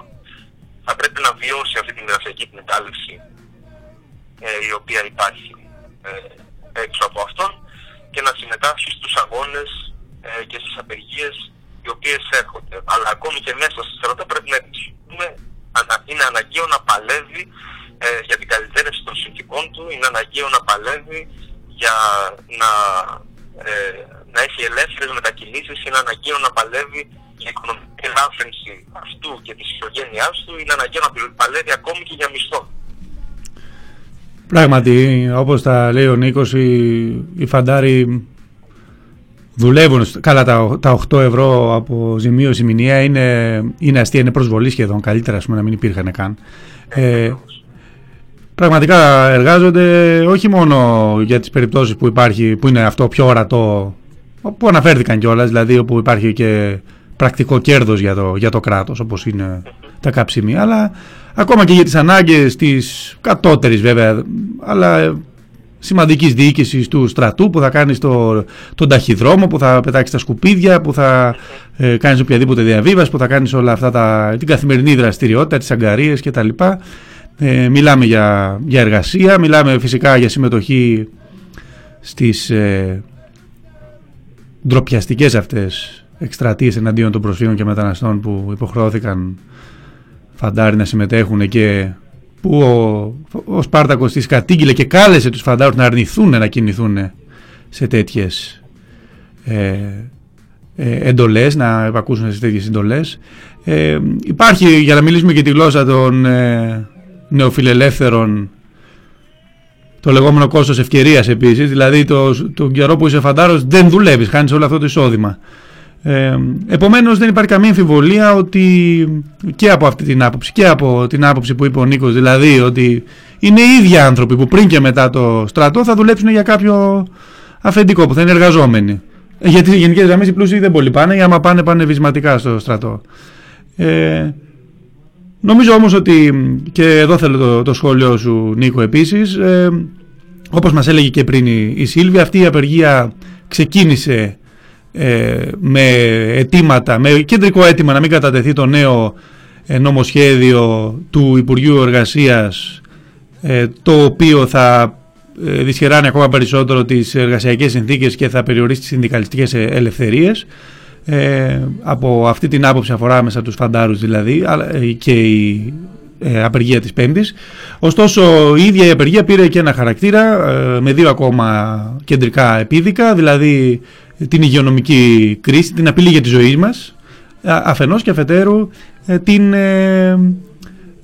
θα πρέπει να βιώσει αυτή την εργασιακή εκμετάλλευση ε, η οποία υπάρχει ε, έξω από αυτόν και να συμμετάσχει στους αγώνες ε, και στις απεργίες οι οποίες έρχονται. Αλλά ακόμη και μέσα στο στρατό πρέπει να επισημούμε είναι αναγκαίο να παλεύει ε, για την καλυτέρευση των συνθηκών του, είναι αναγκαίο να παλεύει για να, ε, να έχει ελεύθερες μετακινήσεις, είναι αναγκαίο να παλεύει για οικονομική ελάφρυνση αυτού και της οικογένειάς του, είναι αναγκαίο να παλεύει ακόμη και για μισθό. Πράγματι, όπως τα λέει ο Νίκος, οι, οι φαντάροι δουλεύουν. Καλά, τα, τα 8 ευρώ από ζημίωση μηνιαία είναι, είναι αστεία, είναι προσβολή σχεδόν. Καλύτερα, πούμε, να μην υπήρχαν καν. Ε, πραγματικά εργάζονται όχι μόνο για τις περιπτώσεις που υπάρχει, που είναι αυτό πιο ορατό, που αναφέρθηκαν κιόλας, δηλαδή όπου υπάρχει και πρακτικό κέρδος για το, για το κράτος, όπως είναι τα καψιμία, αλλά ακόμα και για τις ανάγκες της κατώτερης βέβαια, αλλά σημαντικής διοίκησης του στρατού που θα κάνεις το, τον ταχυδρόμο, που θα πετάξεις τα σκουπίδια, που θα ε, κάνεις οποιαδήποτε διαβίβαση, που θα κάνεις όλα αυτά τα, την καθημερινή δραστηριότητα, τις αγκαρίες κτλ. Ε, μιλάμε για, για εργασία, μιλάμε φυσικά για συμμετοχή στις ε, ντροπιαστικές αυτές εκστρατείες εναντίον των προσφύγων και μεταναστών που υποχρεώθηκαν φαντάρι να συμμετέχουν και που ο, ο Σπάρτακος της κατήγγειλε και κάλεσε τους φαντάρους να αρνηθούν να κινηθούν σε τέτοιες ε, ε, εντολές, να επακούσουν σε τέτοιες εντολές. Ε, υπάρχει, για να μιλήσουμε και τη γλώσσα των ε, νεοφιλελεύθερων, το λεγόμενο κόστος ευκαιρίας επίσης, δηλαδή το, το καιρό που είσαι φαντάρος δεν δουλεύεις, χάνεις όλο αυτό το εισόδημα. Ε, επομένως δεν υπάρχει καμία αμφιβολία ότι και από αυτή την άποψη και από την άποψη που είπε ο Νίκος δηλαδή ότι είναι οι ίδιοι άνθρωποι που πριν και μετά το στρατό θα δουλέψουν για κάποιο αφεντικό που θα είναι εργαζόμενοι. Γιατί σε γενικές γραμμές οι πλούσιοι δεν πολύ πάνε ή άμα πάνε πάνε βυσματικά στο στρατό. Ε, νομίζω όμως ότι και εδώ θέλω το, το σχόλιο σου Νίκο επίσης ε, όπως μας έλεγε και πριν η, η Σίλβια αυτή η απεργία ξεκίνησε ε, με αιτήματα, με κεντρικό αίτημα να μην κατατεθεί το νέο ε, νομοσχέδιο του Υπουργείου Εργασίας ε, το οποίο θα δυσχεράνει ακόμα περισσότερο τις εργασιακές συνθήκες και θα περιορίσει τις συνδικαλιστικές ελευθερίες από αυτή την άποψη αφορά μέσα τους φαντάρους δηλαδή και η απεργία της Πέμπτης. Ωστόσο η ίδια η απεργία πήρε και ένα χαρακτήρα με δύο ακόμα κεντρικά επίδικα, δηλαδή την υγειονομική κρίση, την απειλή για τη ζωή μας, αφενός και αφετέρου ε, την, ε,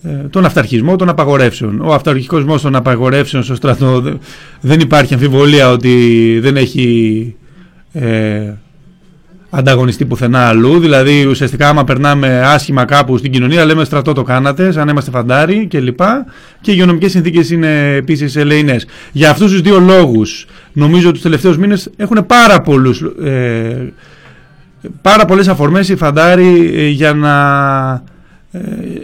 ε, τον αυταρχισμό των απαγορεύσεων. Ο αυταρχισμός των απαγορεύσεων στο στρατό δεν υπάρχει αμφιβολία ότι δεν έχει ε, ανταγωνιστεί πουθενά αλλού. Δηλαδή, ουσιαστικά, άμα περνάμε άσχημα κάπου στην κοινωνία, λέμε στρατό το κάνατε, σαν είμαστε φαντάροι κλπ. Και οι υγειονομικές συνθήκες είναι επίσης ελεηνές. Για αυτούς τους δύο λόγους, νομίζω ότι τους τελευταίους μήνες έχουν πάρα πολλούς. Ε, πάρα πολλές αφορμές οι φαντάροι ε, για να ε,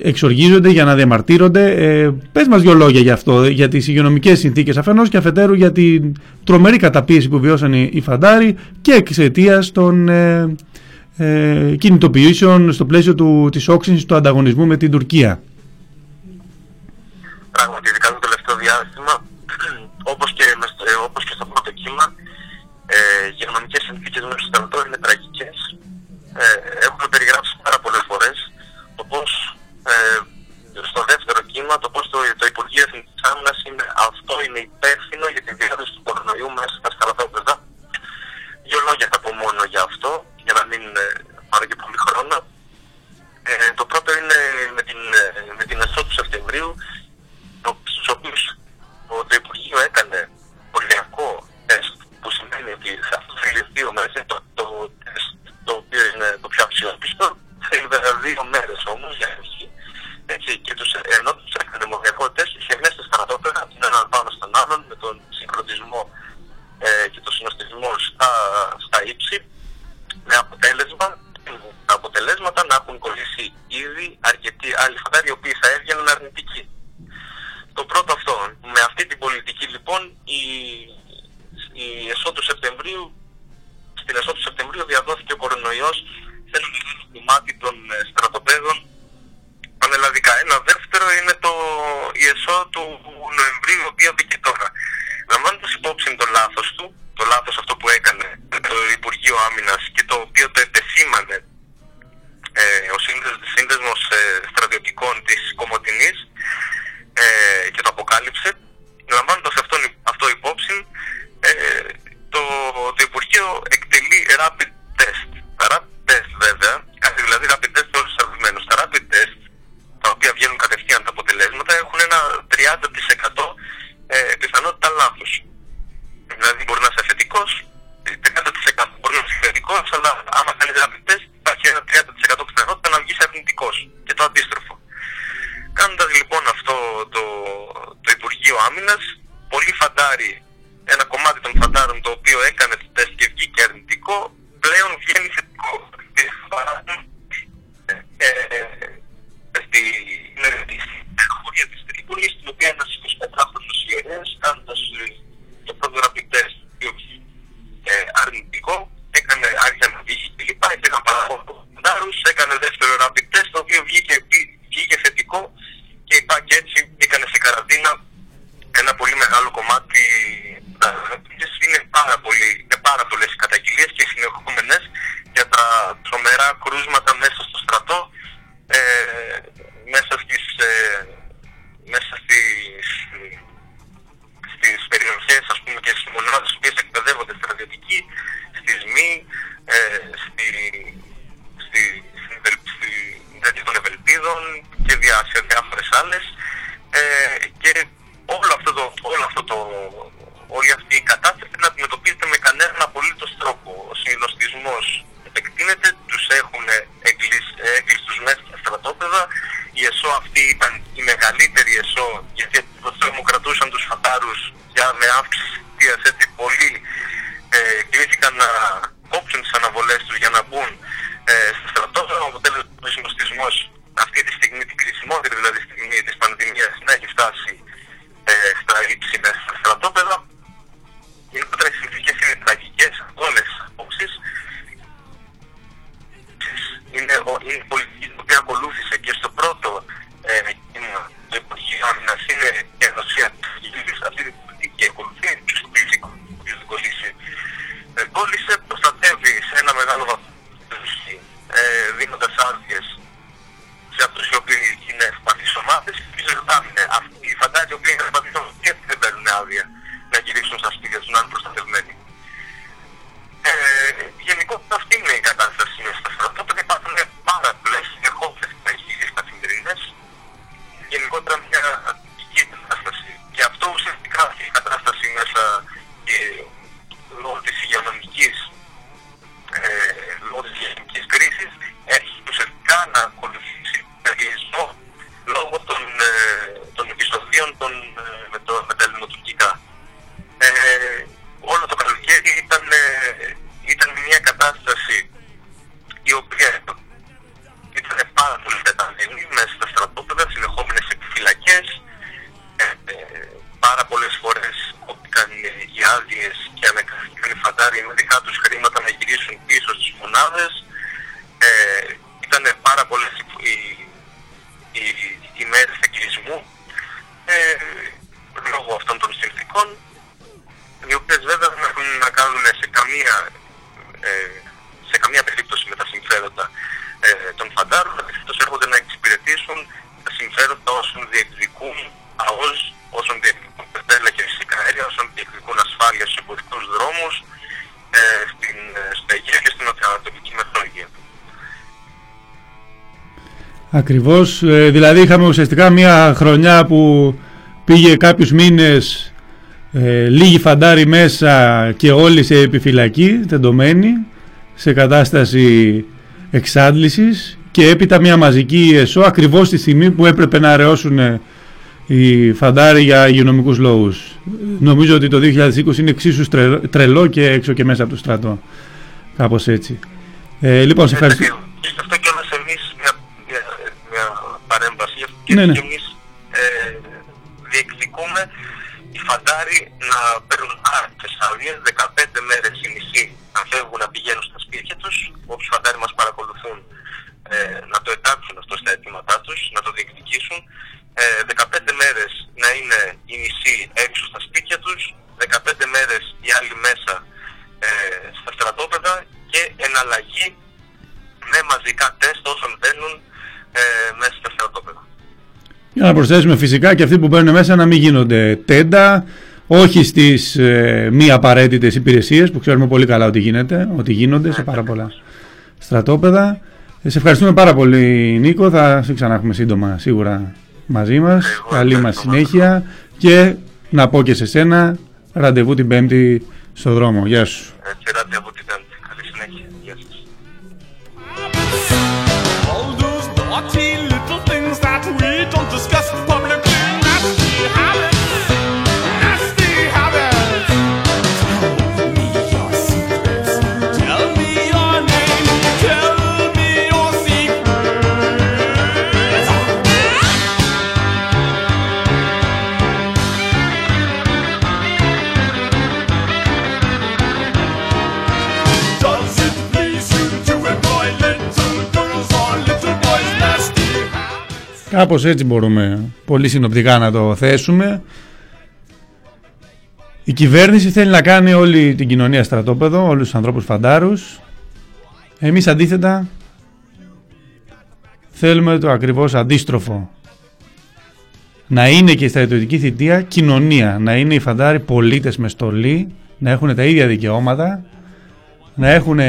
εξοργίζονται, για να διαμαρτύρονται. Ε, πες μας δύο λόγια για αυτό, για τις υγειονομικές συνθήκες αφενός και αφετέρου για την τρομερή καταπίεση που βιώσαν οι, φαντάροι και εξαιτία των ε, ε, κινητοποιήσεων στο πλαίσιο του, της όξυνσης του ανταγωνισμού με την Τουρκία. Πράγματι, ειδικά το τελευταίο διάστημα, [clears throat] όπως και, όπως και στο πρώτο κύμα, ε, οι υγειονομικές συνθήκες μέσα στο στρατό είναι τραγικές. Ε, έχουμε περιγράψει δεύτερο κύμα, το πώς το, το Υπουργείο Εθνικής Άμυνας είναι, αυτό είναι υπεύθυνο για τη διάδοση του κορονοϊού μέσα στα σκαλαθόπεδα. Δύο λόγια θα πω μόνο για αυτό, για να μην ε, πάρω και πολύ χρόνο. Ε, το πρώτο είναι με την, ε, με την εσώ του Σεπτεμβρίου, στους οποίους το Υπουργείο έκανε πολιακό τεστ, που σημαίνει ότι σε αυτό θα δύο μέρες το, το τεστ το οποίο είναι το πιο αξιόπιστο, Θέλει βέβαια δύο μέρες όμως για αρχή. Έτσι, και τους, ενώ τους έκανε μοριακό τεστ, είχε μέσα στα στρατόπεδα, την έναν πάνω στον άλλον, με τον συγκροτισμό ε, και το συνοστισμό στα, στα ύψη, με αποτέλεσμα τα αποτελέσματα να έχουν κολλήσει ήδη αρκετοί άλλοι φαντάροι οι οποίοι θα έβγαιναν αρνητικοί. Το πρώτο αυτό, με αυτή την πολιτική λοιπόν, η, η εσώ του Σεπτεμβρίου, στην εσώ του Σεπτεμβρίου διαδόθηκε ο κορονοϊός Ακριβώς, ε, δηλαδή είχαμε ουσιαστικά μια χρονιά που πήγε κάποιους μήνες ε, λίγοι φαντάροι μέσα και όλοι σε επιφυλακή, τεντωμένοι, σε κατάσταση εξάντλησης και έπειτα μια μαζική ΕΣΟ ακριβώς τη στιγμή που έπρεπε να αραιώσουν ε, οι φαντάροι για υγειονομικούς λόγους. Νομίζω ότι το 2020 είναι εξίσου τρελό και έξω και μέσα από το στρατό. Κάπως έτσι. Ε, λοιπόν, σε ευχαριστώ. no, no. Για να προσθέσουμε φυσικά και αυτοί που μπαίνουν μέσα να μην γίνονται τέντα, όχι στις ε, μη απαραίτητες υπηρεσίες που ξέρουμε πολύ καλά ότι γίνεται, ότι γίνονται σε πάρα πολλά στρατόπεδα. Ε, σε ευχαριστούμε πάρα πολύ Νίκο, θα σε ξανάρχουμε σύντομα σίγουρα μαζί μας, Καλή μας συνέχεια και να πω και σε σένα ραντεβού την Πέμπτη στο δρόμο. Γεια σου. Κάπως έτσι μπορούμε πολύ συνοπτικά να το θέσουμε. Η κυβέρνηση θέλει να κάνει όλη την κοινωνία στρατόπεδο, όλους τους ανθρώπους φαντάρους. Εμείς αντίθετα θέλουμε το ακριβώς αντίστροφο. Να είναι και η στρατιωτική θητεία κοινωνία, να είναι οι φαντάροι πολίτες με στολή, να έχουν τα ίδια δικαιώματα, να έχουν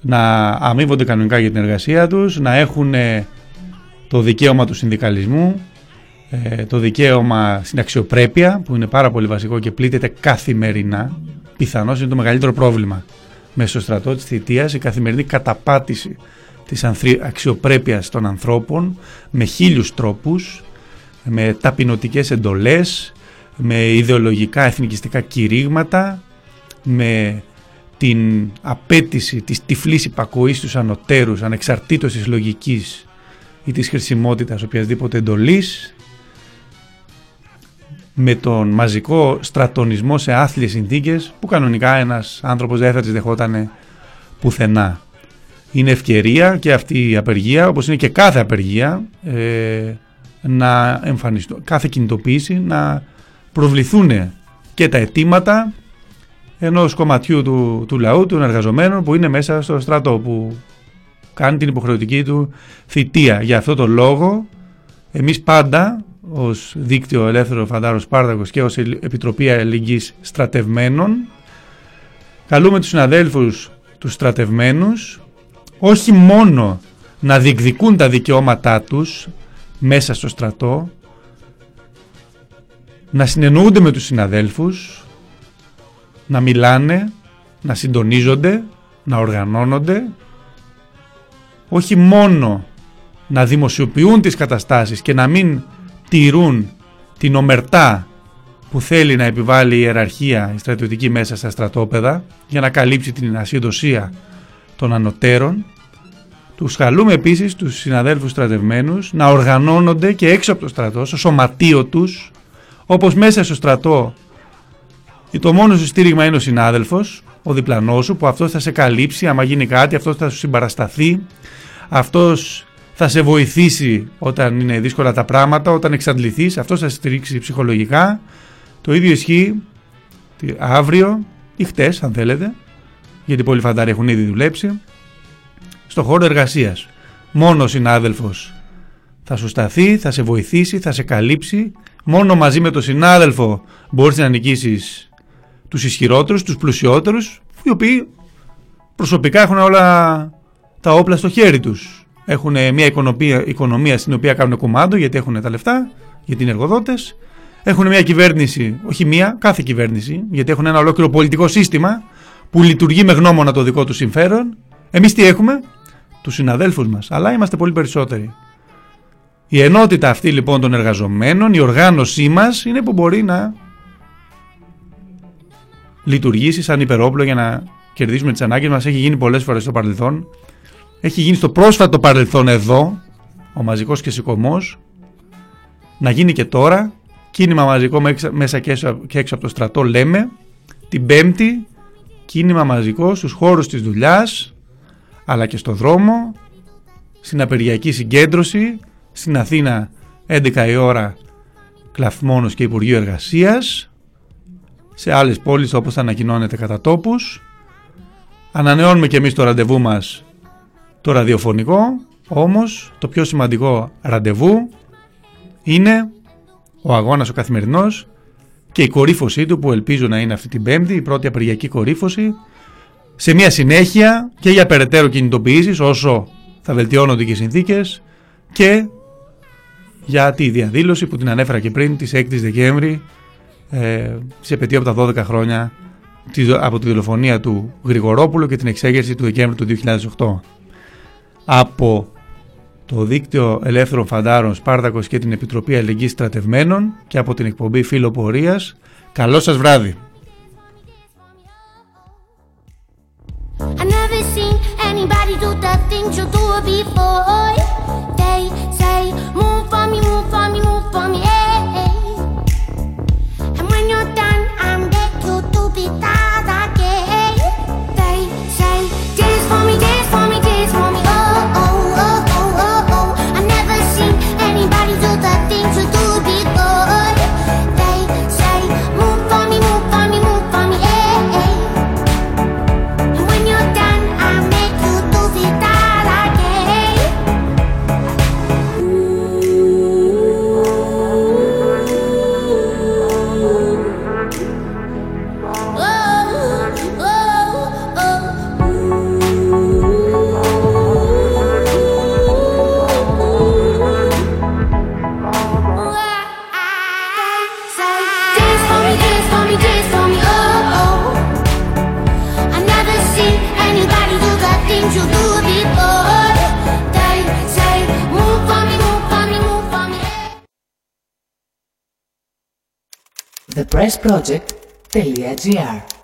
να αμείβονται κανονικά για την εργασία τους, να έχουν το δικαίωμα του συνδικαλισμού, ε, το δικαίωμα στην αξιοπρέπεια που είναι πάρα πολύ βασικό και πλήττεται καθημερινά. Πιθανώς είναι το μεγαλύτερο πρόβλημα μέσα στο στρατό της θητείας, η καθημερινή καταπάτηση της αξιοπρέπειας των ανθρώπων με χίλιους τρόπους, με ταπεινωτικές εντολές, με ιδεολογικά εθνικιστικά κηρύγματα, με την απέτηση της τυφλής υπακοής στους ανωτέρους ανεξαρτήτως της λογικής ή της χρησιμότητας οποιασδήποτε εντολής με τον μαζικό στρατονισμό σε άθλιες συνθήκες που κανονικά ένας άνθρωπος δεν θα τις δεχόταν πουθενά. Είναι ευκαιρία και αυτή η απεργία όπως είναι και κάθε απεργία ε, να εμφανιστούν, κάθε κινητοποίηση να προβληθούν και τα αιτήματα ενός κομματιού του, του λαού, των εργαζομένων που είναι μέσα στο στρατό που κάνει την υποχρεωτική του θητεία. Για αυτό το λόγο εμείς πάντα ως Δίκτυο Ελεύθερο Φαντάρος Σπάρτακος και ως Επιτροπή Αλληλεγγύης Στρατευμένων καλούμε τους συναδέλφους τους στρατευμένους όχι μόνο να διεκδικούν τα δικαιώματά τους μέσα στο στρατό να συνεννοούνται με τους συναδέλφους να μιλάνε, να συντονίζονται, να οργανώνονται όχι μόνο να δημοσιοποιούν τις καταστάσεις και να μην τηρούν την ομερτά που θέλει να επιβάλλει η ιεραρχία η στρατιωτική μέσα στα στρατόπεδα για να καλύψει την ασυντοσία των ανωτέρων. Τους καλούμε επίσης τους συναδέλφους στρατευμένους να οργανώνονται και έξω από το στρατό, στο σωματείο τους, όπως μέσα στο στρατό το μόνο σου στήριγμα είναι ο συνάδελφος, ο διπλανός σου, που αυτός θα σε καλύψει άμα γίνει κάτι, αυτός θα σου συμπαρασταθεί, αυτός θα σε βοηθήσει όταν είναι δύσκολα τα πράγματα, όταν εξαντληθείς, αυτός θα σε στηρίξει ψυχολογικά. Το ίδιο ισχύει αύριο ή χτες αν θέλετε, γιατί πολλοί φαντάροι έχουν ήδη δουλέψει, στο χώρο εργασίας. Μόνος ο συνάδελφος θα σου σταθεί, θα σε βοηθήσει, θα σε καλύψει. Μόνο μαζί με τον συνάδελφο μπορείς να νικήσεις τους ισχυρότερους, τους πλουσιότερους, οι οποίοι προσωπικά έχουν όλα τα όπλα στο χέρι τους. Έχουν μια οικονομία, οικονομία στην οποία κάνουν κουμάντο γιατί έχουν τα λεφτά, γιατί είναι εργοδότες. Έχουν μια κυβέρνηση, όχι μια, κάθε κυβέρνηση, γιατί έχουν ένα ολόκληρο πολιτικό σύστημα που λειτουργεί με γνώμονα το δικό του συμφέρον. Εμείς τι έχουμε, τους συναδέλφους μας, αλλά είμαστε πολύ περισσότεροι. Η ενότητα αυτή λοιπόν των εργαζομένων, η οργάνωσή μας είναι που μπορεί να λειτουργήσει σαν υπερόπλο για να κερδίσουμε τις ανάγκες μας. Έχει γίνει πολλές φορές στο παρελθόν. Έχει γίνει στο πρόσφατο παρελθόν εδώ ο μαζικός και σηκωμός. Να γίνει και τώρα. Κίνημα μαζικό μέσα και έξω από το στρατό λέμε. Την Πέμπτη κίνημα μαζικό στους χώρους της δουλειάς αλλά και στο δρόμο στην απεργιακή συγκέντρωση στην Αθήνα 11 η ώρα Κλαθμόνος και Υπουργείο Εργασίας σε άλλες πόλεις όπως θα ανακοινώνεται κατά τόπους. Ανανεώνουμε και εμείς το ραντεβού μας το ραδιοφωνικό, όμως το πιο σημαντικό ραντεβού είναι ο αγώνας ο καθημερινός και η κορύφωσή του που ελπίζω να είναι αυτή την πέμπτη, η πρώτη απεργιακή κορύφωση, σε μια συνέχεια και για περαιτέρω κινητοποιήσεις όσο θα βελτιώνονται και οι συνθήκες και για τη διαδήλωση που την ανέφερα και πριν της 6 Δεκέμβρη ε, σε επαιτίο από τα 12 χρόνια από τη δολοφονία του Γρηγορόπουλου και την εξέγερση του Δεκέμβρη του 2008. Από το Δίκτυο Ελεύθερων Φαντάρων Σπάρτακος και την Επιτροπή Αλληλεγγύης Στρατευμένων και από την εκπομπή Φίλο Πορείας. Καλό σας βράδυ! for me, dance for me, oh oh oh oh oh. pressproject.gr